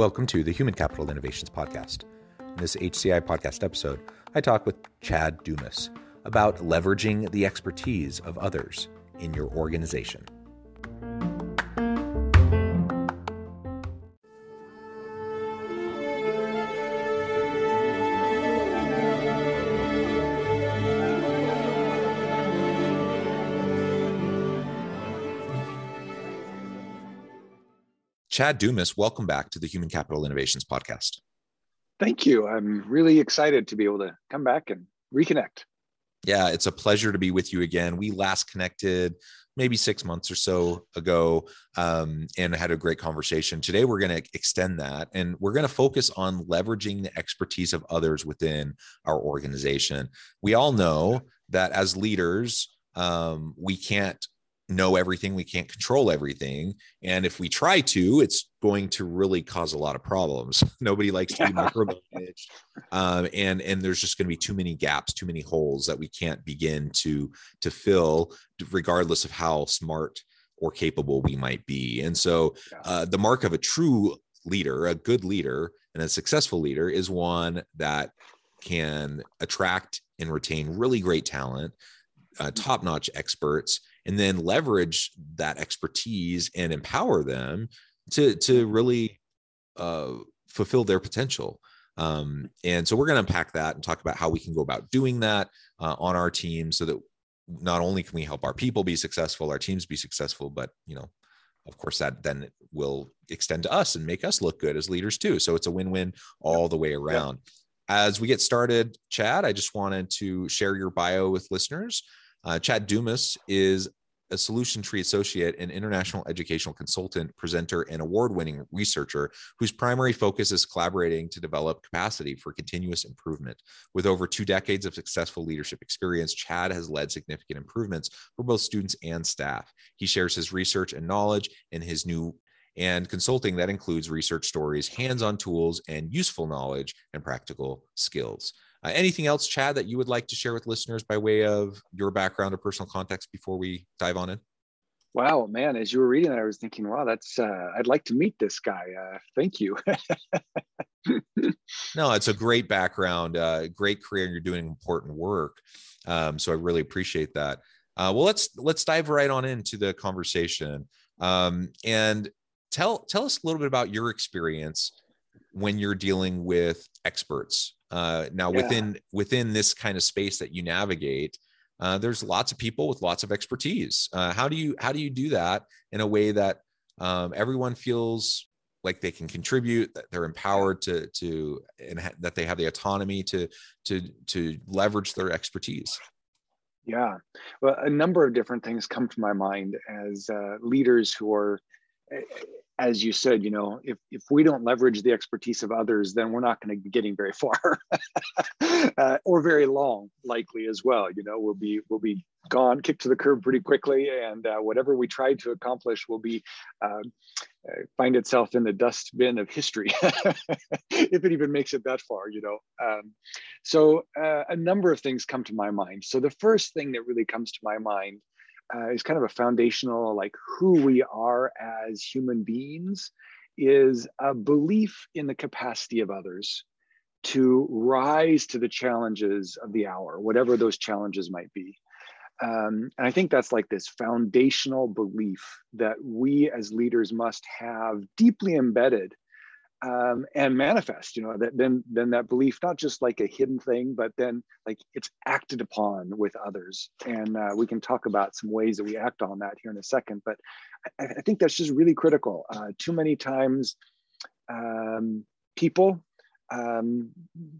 Welcome to the Human Capital Innovations Podcast. In this HCI podcast episode, I talk with Chad Dumas about leveraging the expertise of others in your organization. Chad Dumas, welcome back to the Human Capital Innovations Podcast. Thank you. I'm really excited to be able to come back and reconnect. Yeah, it's a pleasure to be with you again. We last connected maybe six months or so ago um, and had a great conversation. Today, we're going to extend that and we're going to focus on leveraging the expertise of others within our organization. We all know that as leaders, um, we can't know everything we can't control everything and if we try to it's going to really cause a lot of problems. Nobody likes to be micromanaged um, and and there's just going to be too many gaps too many holes that we can't begin to to fill regardless of how smart or capable we might be. And so uh, the mark of a true leader a good leader and a successful leader is one that can attract and retain really great talent uh, top-notch experts and then leverage that expertise and empower them to to really uh, fulfill their potential. Um, and so we're going to unpack that and talk about how we can go about doing that uh, on our team, so that not only can we help our people be successful, our teams be successful, but you know, of course, that then will extend to us and make us look good as leaders too. So it's a win-win all the way around. As we get started, Chad, I just wanted to share your bio with listeners. Uh, Chad Dumas is a Solution Tree Associate and international educational consultant, presenter, and award winning researcher whose primary focus is collaborating to develop capacity for continuous improvement. With over two decades of successful leadership experience, Chad has led significant improvements for both students and staff. He shares his research and knowledge in his new and consulting that includes research stories, hands on tools, and useful knowledge and practical skills. Uh, anything else, Chad, that you would like to share with listeners by way of your background or personal context before we dive on in? Wow, man! As you were reading that, I was thinking, "Wow, that's uh, I'd like to meet this guy." Uh, thank you. no, it's a great background, uh, great career. And you're doing important work, um, so I really appreciate that. Uh, well, let's let's dive right on into the conversation um, and tell tell us a little bit about your experience when you're dealing with experts. Uh, now yeah. within within this kind of space that you navigate uh, there's lots of people with lots of expertise. Uh, how do you how do you do that in a way that um, everyone feels like they can contribute that they're empowered to to and ha- that they have the autonomy to to to leverage their expertise? Yeah. Well a number of different things come to my mind as uh, leaders who are as you said, you know, if, if we don't leverage the expertise of others, then we're not going to be getting very far uh, or very long, likely as well. You know, we'll be we'll be gone, kicked to the curb pretty quickly, and uh, whatever we tried to accomplish will be um, uh, find itself in the dustbin of history, if it even makes it that far. You know, um, so uh, a number of things come to my mind. So the first thing that really comes to my mind uh, is kind of a foundational, like who we are as human beings, is a belief in the capacity of others to rise to the challenges of the hour, whatever those challenges might be. Um, and I think that's like this foundational belief that we as leaders must have deeply embedded um, and manifest you know that then then that belief not just like a hidden thing but then like it's acted upon with others. And uh, we can talk about some ways that we act on that here in a second but i, I think that's just really critical. Uh, too many times um, people um,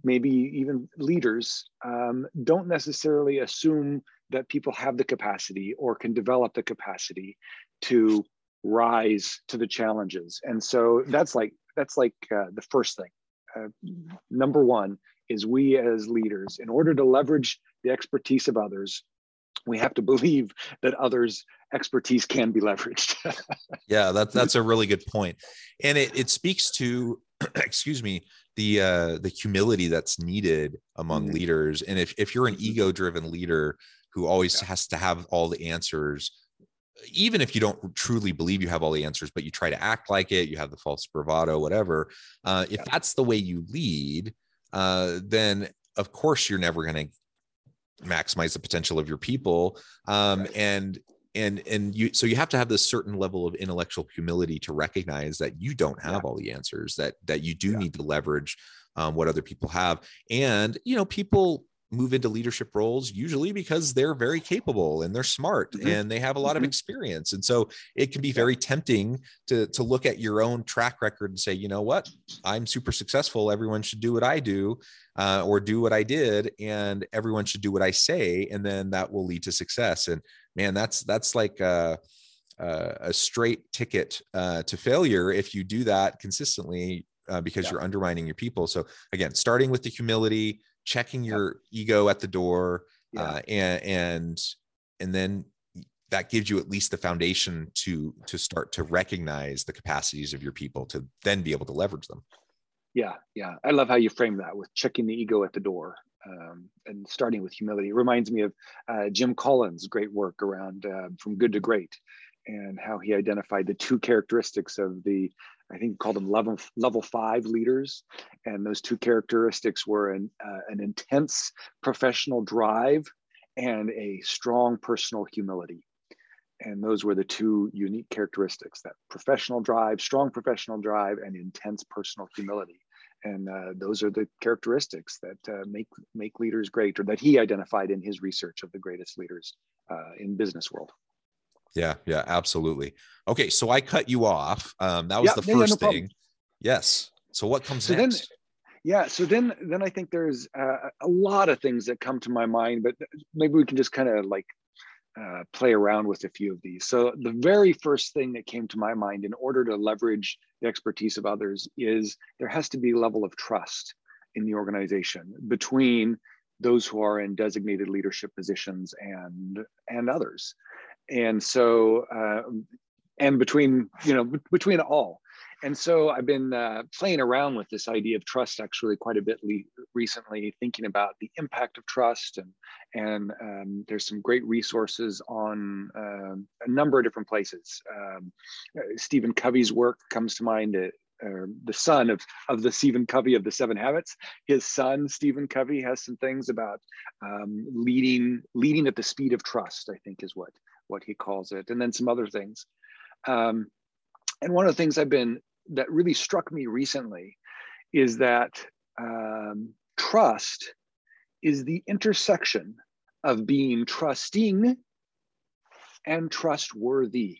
maybe even leaders um, don't necessarily assume that people have the capacity or can develop the capacity to rise to the challenges. And so that's like that's like uh, the first thing uh, number one is we as leaders in order to leverage the expertise of others we have to believe that others expertise can be leveraged yeah that's that's a really good point and it, it speaks to excuse me the uh the humility that's needed among mm-hmm. leaders and if, if you're an mm-hmm. ego driven leader who always yeah. has to have all the answers even if you don't truly believe you have all the answers but you try to act like it you have the false bravado whatever uh, if that's the way you lead uh, then of course you're never going to maximize the potential of your people um, and and and you so you have to have this certain level of intellectual humility to recognize that you don't have yeah. all the answers that that you do yeah. need to leverage um, what other people have and you know people move into leadership roles usually because they're very capable and they're smart mm-hmm. and they have a lot mm-hmm. of experience and so it can be very tempting to to look at your own track record and say you know what i'm super successful everyone should do what i do uh, or do what i did and everyone should do what i say and then that will lead to success and man that's that's like a, a straight ticket uh, to failure if you do that consistently uh, because yeah. you're undermining your people so again starting with the humility checking your ego at the door yeah. uh, and and and then that gives you at least the foundation to to start to recognize the capacities of your people to then be able to leverage them. Yeah yeah. I love how you frame that with checking the ego at the door um, and starting with humility. It reminds me of uh, jim collins great work around uh, from good to great and how he identified the two characteristics of the I think called them level level five leaders, and those two characteristics were an uh, an intense professional drive and a strong personal humility. And those were the two unique characteristics: that professional drive, strong professional drive, and intense personal humility. And uh, those are the characteristics that uh, make make leaders great, or that he identified in his research of the greatest leaders uh, in business world. Yeah, yeah, absolutely. Okay, so I cut you off. Um, that was yeah, the yeah, first no thing. Yes. So what comes so next? Then, yeah, so then then I think there's uh, a lot of things that come to my mind, but maybe we can just kind of like uh, play around with a few of these. So the very first thing that came to my mind in order to leverage the expertise of others is there has to be a level of trust in the organization between those who are in designated leadership positions and and others and so uh, and between you know between all and so i've been uh, playing around with this idea of trust actually quite a bit le- recently thinking about the impact of trust and and um, there's some great resources on uh, a number of different places um, uh, stephen covey's work comes to mind uh, the son of, of the Stephen Covey of the Seven Habits. His son Stephen Covey has some things about um, leading leading at the speed of trust. I think is what what he calls it, and then some other things. Um, and one of the things I've been that really struck me recently is that um, trust is the intersection of being trusting and trustworthy.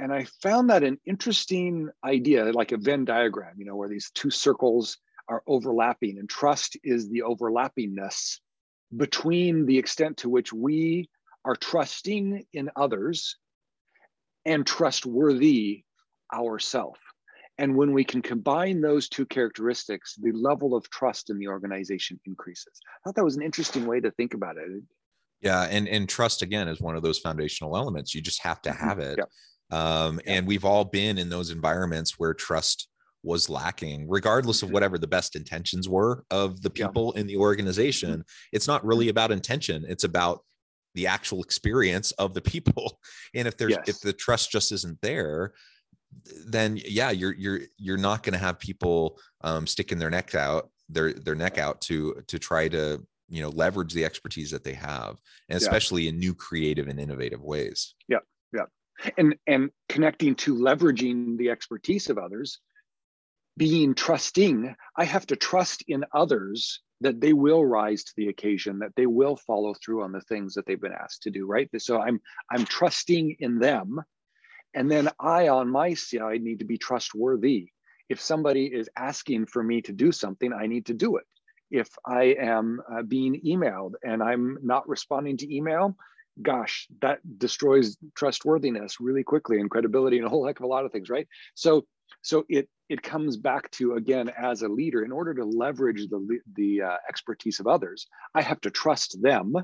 And I found that an interesting idea, like a Venn diagram, you know, where these two circles are overlapping, and trust is the overlappingness between the extent to which we are trusting in others and trustworthy ourself. And when we can combine those two characteristics, the level of trust in the organization increases. I thought that was an interesting way to think about it. Yeah, and and trust again is one of those foundational elements. You just have to mm-hmm. have it. Yeah. Um, yeah. And we've all been in those environments where trust was lacking, regardless of mm-hmm. whatever the best intentions were of the people yeah. in the organization. It's not really mm-hmm. about intention; it's about the actual experience of the people and if there's yes. if the trust just isn't there then yeah you're you're you're not going to have people um, sticking their neck out their their neck out to to try to you know leverage the expertise that they have and especially yeah. in new creative and innovative ways yeah yeah and and connecting to leveraging the expertise of others being trusting i have to trust in others that they will rise to the occasion that they will follow through on the things that they've been asked to do right? So i'm i'm trusting in them. And then i on my side need to be trustworthy. If somebody is asking for me to do something i need to do it. If i am uh, being emailed and i'm not responding to email gosh, that destroys trustworthiness really quickly and credibility and a whole heck of a lot of things, right? So, so it it comes back to again as a leader, in order to leverage the the uh, expertise of others, I have to trust them,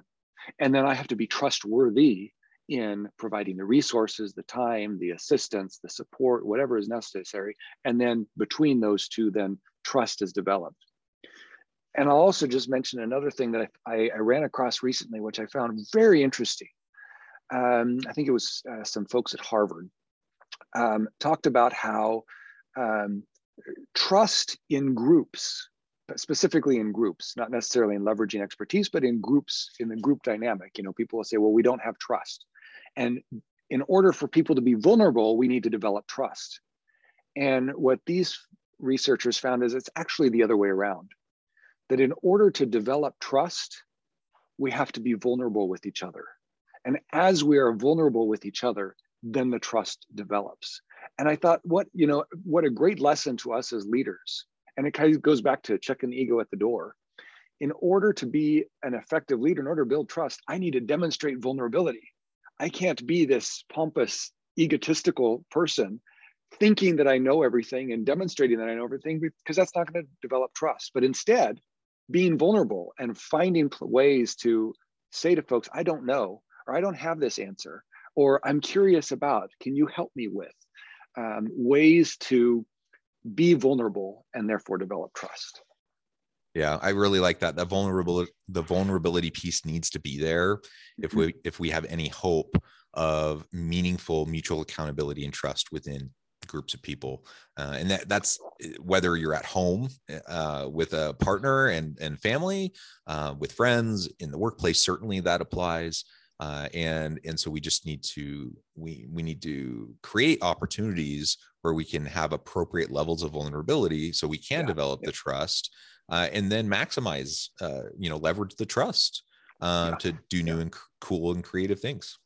and then I have to be trustworthy in providing the resources, the time, the assistance, the support, whatever is necessary, and then between those two, then trust is developed and I'll also just mention another thing that I, I, ran across recently, which I found very interesting. Um, I think it was uh, some folks at Harvard um, talked about how um, trust in groups, specifically in groups, not necessarily in leveraging expertise, but in groups, in the group dynamic. You know, people will say, well, we don't have trust. And in order for people to be vulnerable, we need to develop trust. And what these researchers found is it's actually the other way around that in order to develop trust, we have to be vulnerable with each other. And as we are vulnerable with each other, then the trust develops. And I thought, what, you know, what a great lesson to us as leaders. And it kind of goes back to checking the ego at the door. In order to be an effective leader, in order to build trust, I need to demonstrate vulnerability. I can't be this pompous, egotistical person thinking that I know everything and demonstrating that I know everything because that's not going to develop trust. But instead, being vulnerable and finding ways to say to folks, I don't know, or I don't have this answer, or I'm curious about, can you help me with? Um, ways to be vulnerable and therefore develop trust. Yeah, I really like that. The vulnerability, the vulnerability piece needs to be there if mm-hmm. we if we have any hope of meaningful mutual accountability and trust within groups of people uh, and that that's eh, whether you're at home uh, with a partner and and family uh, with friends in the workplace certainly that applies uh, and and so we just need to we we need to create opportunities where we can have appropriate levels of vulnerability so we can yeah, develop yeah. the trust uh, and then maximize uh, you know leverage the trust yeah. to do new and cool and creative things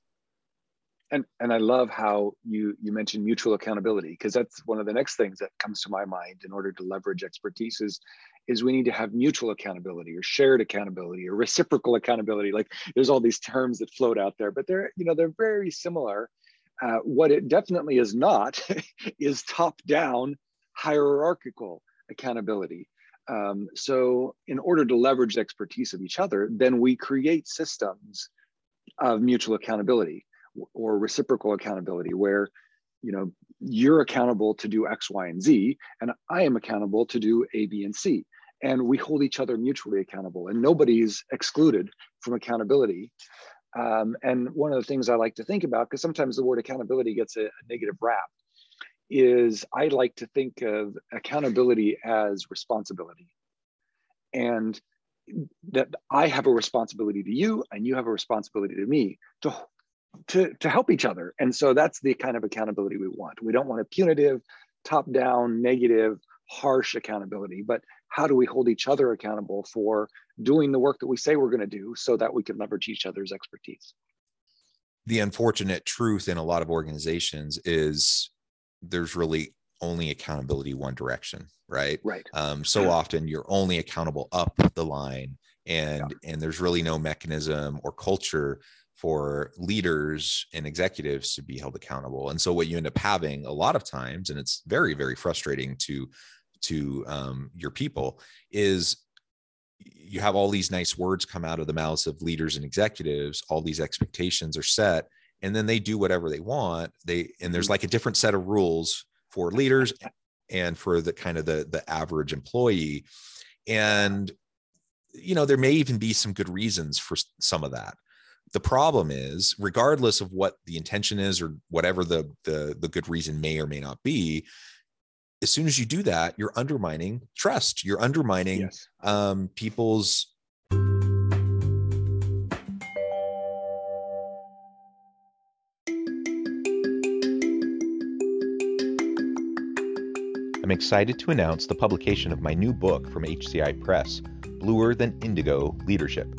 and and I love how you you mentioned mutual accountability because that's one of the next things that comes to my mind in order to leverage expertise is is we need to have mutual accountability or shared accountability or reciprocal accountability. Like there's all these terms that float out there but they're you know they're very similar. Uh, what it definitely is not is top down hierarchical accountability. Um, so in order to leverage the expertise of each other then we create systems of mutual accountability or reciprocal accountability where you know you're accountable to do x y and z and i am accountable to do a b and c. And we hold each other mutually accountable and nobody's excluded from accountability. Um, and one of the things i like to think about because sometimes the word accountability gets a, a negative rap is i like to think of accountability as responsibility. And that i have a responsibility to you and you have a responsibility to me to to, to help each other. And so that's the kind of accountability we want. We don't want a punitive, top down, negative, harsh accountability, but how do we hold each other accountable for doing the work that we say we're going to do so that we can leverage each other's expertise? The unfortunate truth in a lot of organizations is there's really only accountability one direction, right? Right. Um, so often you're only accountable up the line and yeah. and there's really no mechanism or culture for leaders and executives to be held accountable. And so what you end up having a lot of times, and it's very, very frustrating to to um, your people, is you have all these nice words come out of the mouths of leaders and executives. All these expectations are set, and then they do whatever they want. They and there's mm-hmm. like a different set of rules for leaders and for the kind of the the average employee, and you know there may even be some good reasons for some of that the problem is regardless of what the intention is or whatever the, the the good reason may or may not be as soon as you do that you're undermining trust you're undermining yes. um, people's I'm excited to announce the publication of my new book from HCI Press, Bluer Than Indigo Leadership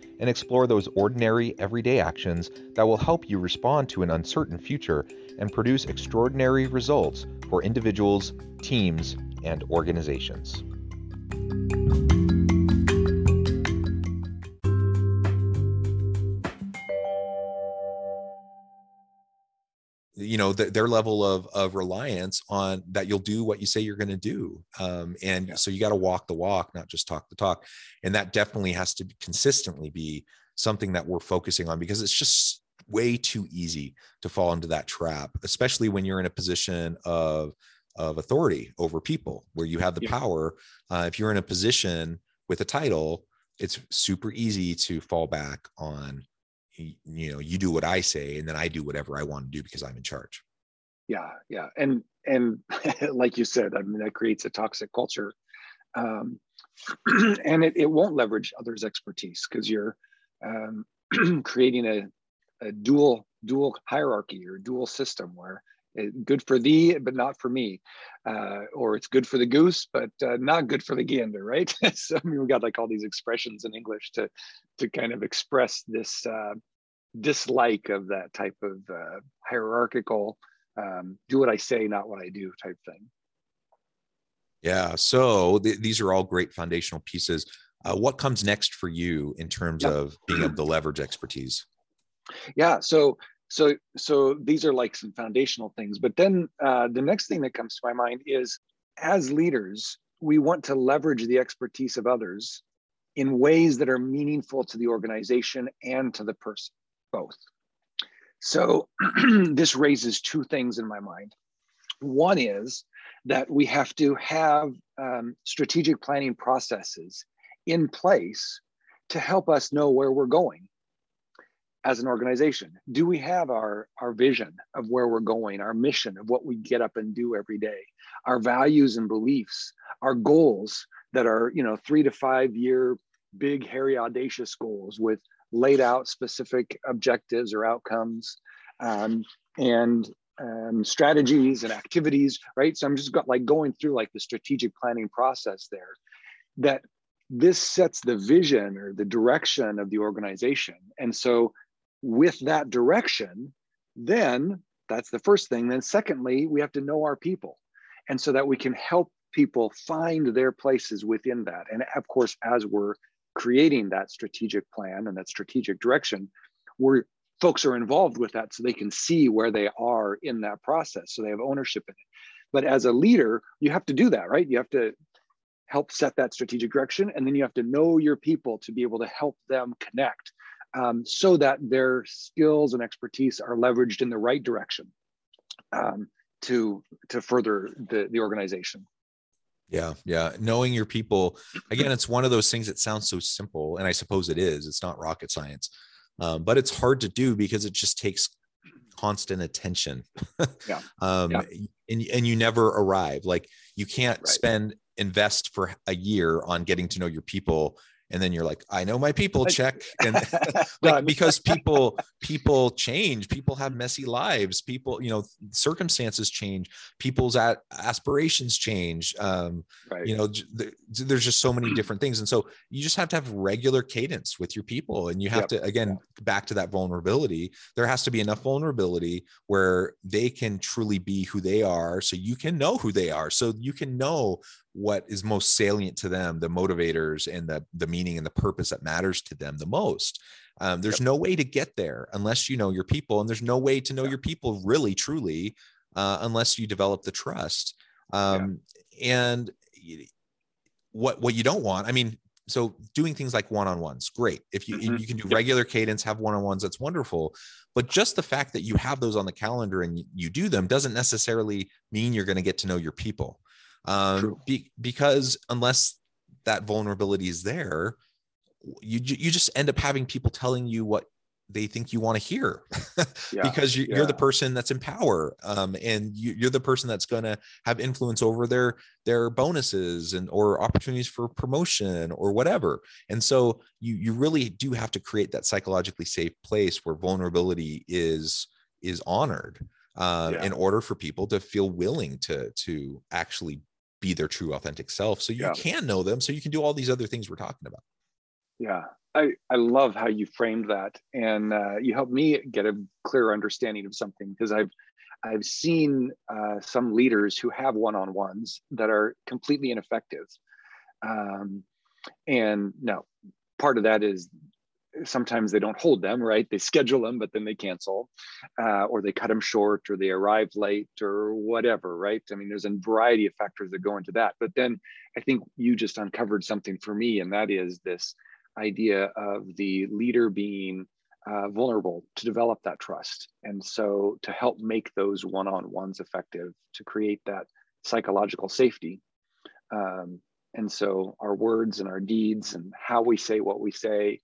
and explore those ordinary, everyday actions that will help you respond to an uncertain future and produce extraordinary results for individuals, teams, and organizations. You know the, their level of of reliance on that you'll do what you say you're going to do um, and yeah. so you got to walk the walk not just talk the talk and that definitely has to consistently be something that we're focusing on because it's just way too easy to fall into that trap especially when you're in a position of of authority over people where you have the yeah. power uh, if you're in a position with a title it's super easy to fall back on you know you do what i say and then i do whatever i want to do because i'm in charge. Yeah yeah and and like you said i mean that creates a toxic culture um, and it, it won't leverage others expertise because you're um, creating a, a dual dual hierarchy or dual system where it, good for thee but not for me uh, or it's good for the goose but uh, not good for the gander right? So I mean, we got like all these expressions in english to to kind of express this uh, dislike of that type of uh, hierarchical um, do what i say not what i do type thing. Yeah so th- these are all great foundational pieces. Uh, what comes next for you in terms yep. of being able to leverage expertise? Yeah so so so these are like some foundational things but then uh, the next thing that comes to my mind is as leaders we want to leverage the expertise of others in ways that are meaningful to the organization and to the person both. So this raises two things in my mind. One is that we have to have um, strategic planning processes in place to help us know where we're going as an organization. Do we have our, our vision of where we're going, our mission of what we get up and do every day, our values and beliefs, our goals that are, you know, three to five year big, hairy, audacious goals with laid out specific objectives or outcomes um, and um, strategies and activities, right? So I'm just got like going through like the strategic planning process there that this sets the vision or the direction of the organization. And so with that direction, then that's the first thing. Then secondly, we have to know our people. And so that we can help people find their places within that. And of course, as we're creating that strategic plan and that strategic direction where folks are involved with that so they can see where they are in that process. So they have ownership in it. But as a leader you have to do that right? You have to help set that strategic direction and then you have to know your people to be able to help them connect um, so that their skills and expertise are leveraged in the right direction um, to to further the, the organization yeah, yeah. Knowing your people, again, it's one of those things that sounds so simple, and I suppose it is. It's not rocket science, um, but it's hard to do because it just takes constant attention. yeah. um, yeah. And and you never arrive. Like you can't right. spend invest for a year on getting to know your people and then you're like i know my people check. And like because people people change people have messy lives people you know circumstances change people's aspirations change um right. you know there's just so many different things. And so you just have to have regular cadence with your people. And you have yep. to again back to that vulnerability there has to be enough vulnerability where they can truly be who they are. So you can know who they are. So you can know what is most salient to them the motivators and the the meaning and the purpose that matters to them the most. Um, there's yep. no way to get there unless you know your people and there's no way to know your people really truly uh, unless you develop the trust. Um, yeah. and what what you don't want i mean so doing things like one-on-ones great. If you mm-hmm. you can do regular cadence have one-on-ones that's wonderful. But just the fact that you have those on the calendar and you do them doesn't necessarily mean you're going to get to know your people. Um, be, because unless that vulnerability is there you you just end up having people telling you what they think you want to hear yeah, because you, are the person that's in power um, and you, are the person that's going to have influence over their their bonuses and or opportunities for promotion or whatever and so you you really do have to create that psychologically safe place where vulnerability is is honored uh, yeah. in order for people to feel willing to to actually be their true authentic self so you yeah. can know them so you can do all these other things we're talking about yeah I, I love how you framed that and uh, you helped me get a clearer understanding of something because I've I've seen uh, some leaders who have one-on-ones that are completely ineffective. Um, and now part of that is sometimes they don't hold them, right? They schedule them, but then they cancel, uh, or they cut them short, or they arrive late, or whatever, right? I mean, there's a variety of factors that go into that. But then I think you just uncovered something for me, and that is this idea of the leader being uh, vulnerable to develop that trust. And so to help make those one on ones effective, to create that psychological safety. Um, and so our words and our deeds and how we say what we say,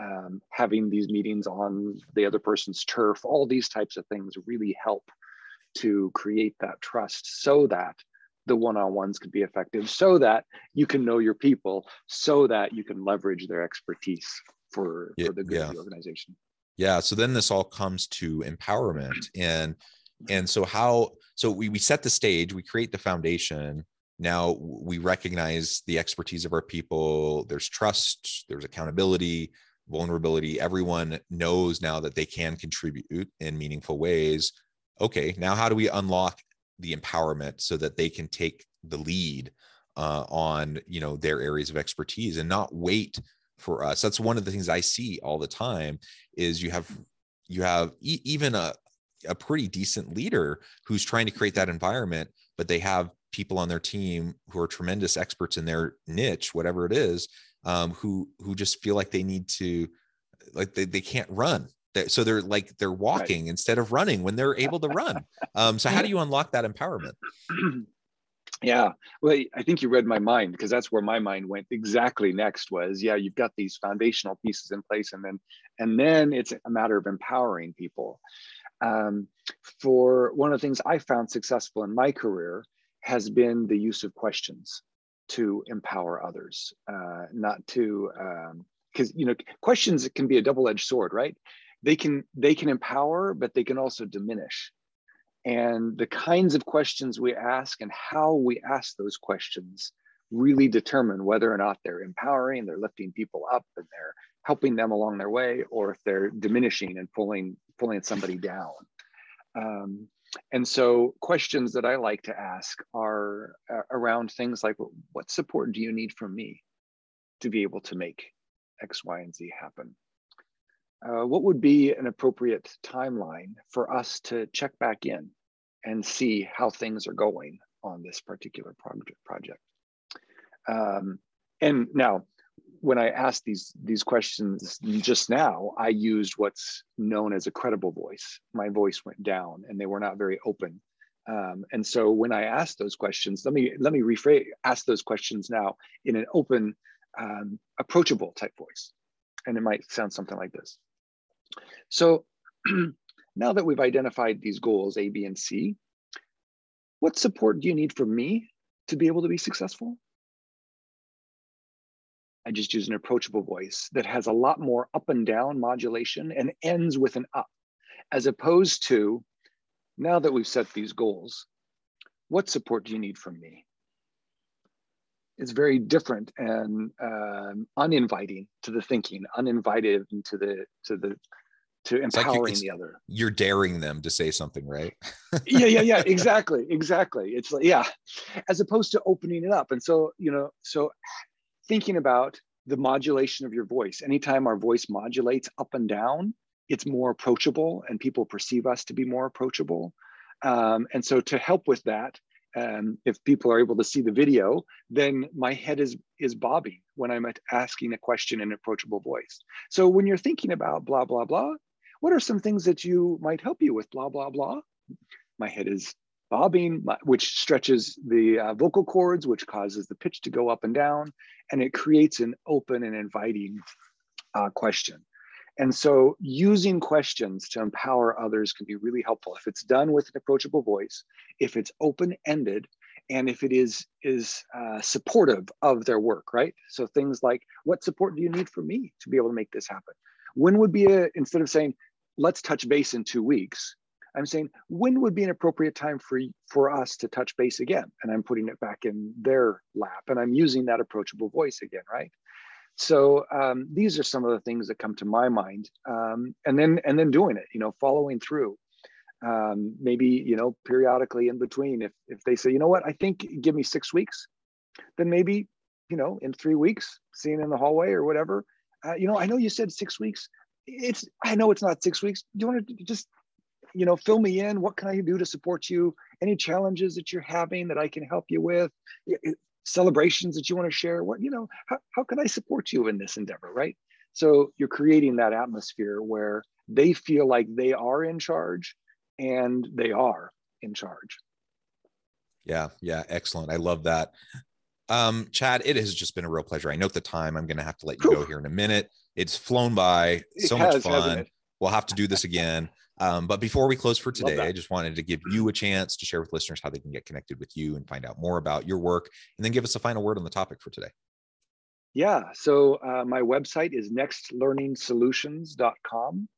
um, having these meetings on the other person's turf, all these types of things really help to create that trust so that the one-on-ones could be effective so that you can know your people so that you can leverage their expertise for, yeah, for the good yeah. of the organization yeah so then this all comes to empowerment and and so how so we, we set the stage we create the foundation now we recognize the expertise of our people there's trust there's accountability vulnerability everyone knows now that they can contribute in meaningful ways. Okay now how do we unlock the empowerment so that they can take the lead uh, on you know their areas of expertise and not wait for us? That's one of the things i see all the time is you have you have e- even a, a pretty decent leader who's trying to create that environment but they have people on their team who are tremendous experts in their niche whatever it is um, who who just feel like they need to like they, they can't run so they're like they're walking right. instead of running when they're able to run. Um, so how do you unlock that empowerment? Yeah, well, I think you read my mind because that's where my mind went exactly next was yeah, you've got these foundational pieces in place, and then and then it's a matter of empowering people. Um, for one of the things I found successful in my career has been the use of questions to empower others, uh, not to because um, you know questions can be a double-edged sword, right? they can they can empower but they can also diminish and the kinds of questions we ask and how we ask those questions really determine whether or not they're empowering they're lifting people up and they're helping them along their way or if they're diminishing and pulling pulling somebody down um, and so questions that i like to ask are uh, around things like what support do you need from me to be able to make x y and z happen uh, what would be an appropriate timeline for us to check back in and see how things are going on this particular project? Um, and now, when I asked these these questions just now, I used what's known as a credible voice. My voice went down, and they were not very open. Um, and so, when I asked those questions, let me let me rephrase ask those questions now in an open, um, approachable type voice, and it might sound something like this. So now that we've identified these goals, A, B, and C, what support do you need from me to be able to be successful? I just use an approachable voice that has a lot more up and down modulation and ends with an up, as opposed to now that we've set these goals, what support do you need from me? It's very different and um, uninviting to the thinking, uninvited to the to the to empowering like the other. You're daring them to say something, right? yeah, yeah, yeah, exactly, exactly. It's like yeah, as opposed to opening it up. And so you know, so thinking about the modulation of your voice. Anytime our voice modulates up and down, it's more approachable, and people perceive us to be more approachable. Um, and so to help with that, um, if people are able to see the video, then my head is is bobbing when I'm asking a question in an approachable voice. So when you're thinking about blah blah blah, what are some things that you might help you with blah blah blah my head is bobbing, which stretches the uh, vocal cords, which causes the pitch to go up and down, and it creates an open and inviting uh, question. And so using questions to empower others can be really helpful if it's done with an approachable voice, if it's open-ended, and if it is is uh, supportive of their work, right? So things like, what support do you need from me to be able to make this happen? When would be a, instead of saying, let's touch base in two weeks, I'm saying, when would be an appropriate time for, for us to touch base again? And I'm putting it back in their lap and I'm using that approachable voice again, right? So um, these are some of the things that come to my mind. Um, and then and then doing it, you know, following through. Um, maybe, you know, periodically in between, if if they say, you know what, I think give me six weeks, then maybe, you know, in three weeks, seeing in the hallway or whatever. Uh, you know, I know you said six weeks. It's I know it's not six weeks. Do you want to just you know, fill me in. What can I do to support you? Any challenges that you're having that I can help you with? Celebrations that you want to share? What, you know, how, how can I support you in this endeavor, right? So you're creating that atmosphere where they feel like they are in charge and they are in charge. Yeah, yeah, excellent. I love that. Um, Chad, it has just been a real pleasure. I note the time. I'm going to have to let you Whew. go here in a minute. It's flown by. So it much fun. We'll have to do this again. Um, but before we close for today, I just wanted to give you a chance to share with listeners how they can get connected with you and find out more about your work, and then give us a final word on the topic for today. Yeah, so uh, my website is nextlearningsolutions.com.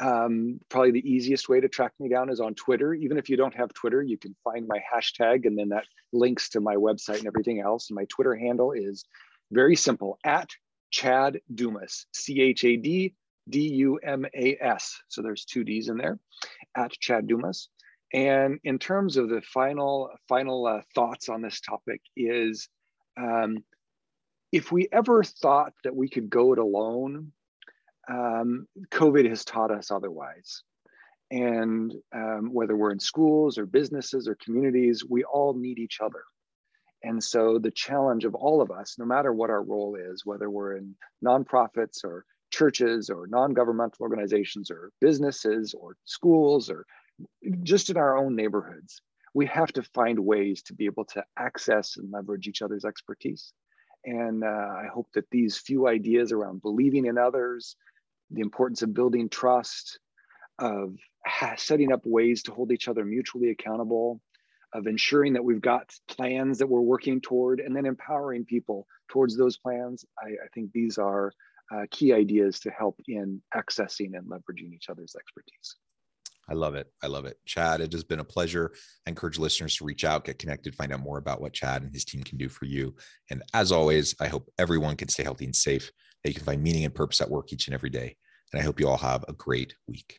Um, probably the easiest way to track me down is on Twitter. Even if you don't have Twitter, you can find my hashtag, and then that links to my website and everything else. And my Twitter handle is very simple at Chad Dumas, C H A D D U M A S. So there's two D's in there at Chad Dumas. And in terms of the final final uh, thoughts on this topic is, um, if we ever thought that we could go it alone, um, COVID has taught us otherwise. And um, whether we're in schools or businesses or communities, we all need each other. And so the challenge of all of us, no matter what our role is, whether we're in nonprofits or churches or non-governmental organizations or businesses or schools or just in our own neighborhoods we have to find ways to be able to access and leverage each other's expertise. And uh, i hope that these few ideas around believing in others the importance of building trust of setting up ways to hold each other mutually accountable of ensuring that we've got plans that we're working toward and then empowering people towards those plans I, I think these are uh, key ideas to help in accessing and leveraging each other's expertise. I love it. I love it. Chad, it has been a pleasure. I encourage listeners to reach out, get connected, find out more about what Chad and his team can do for you. And as always, I hope everyone can stay healthy and safe, that you can find meaning and purpose at work each and every day. And I hope you all have a great week.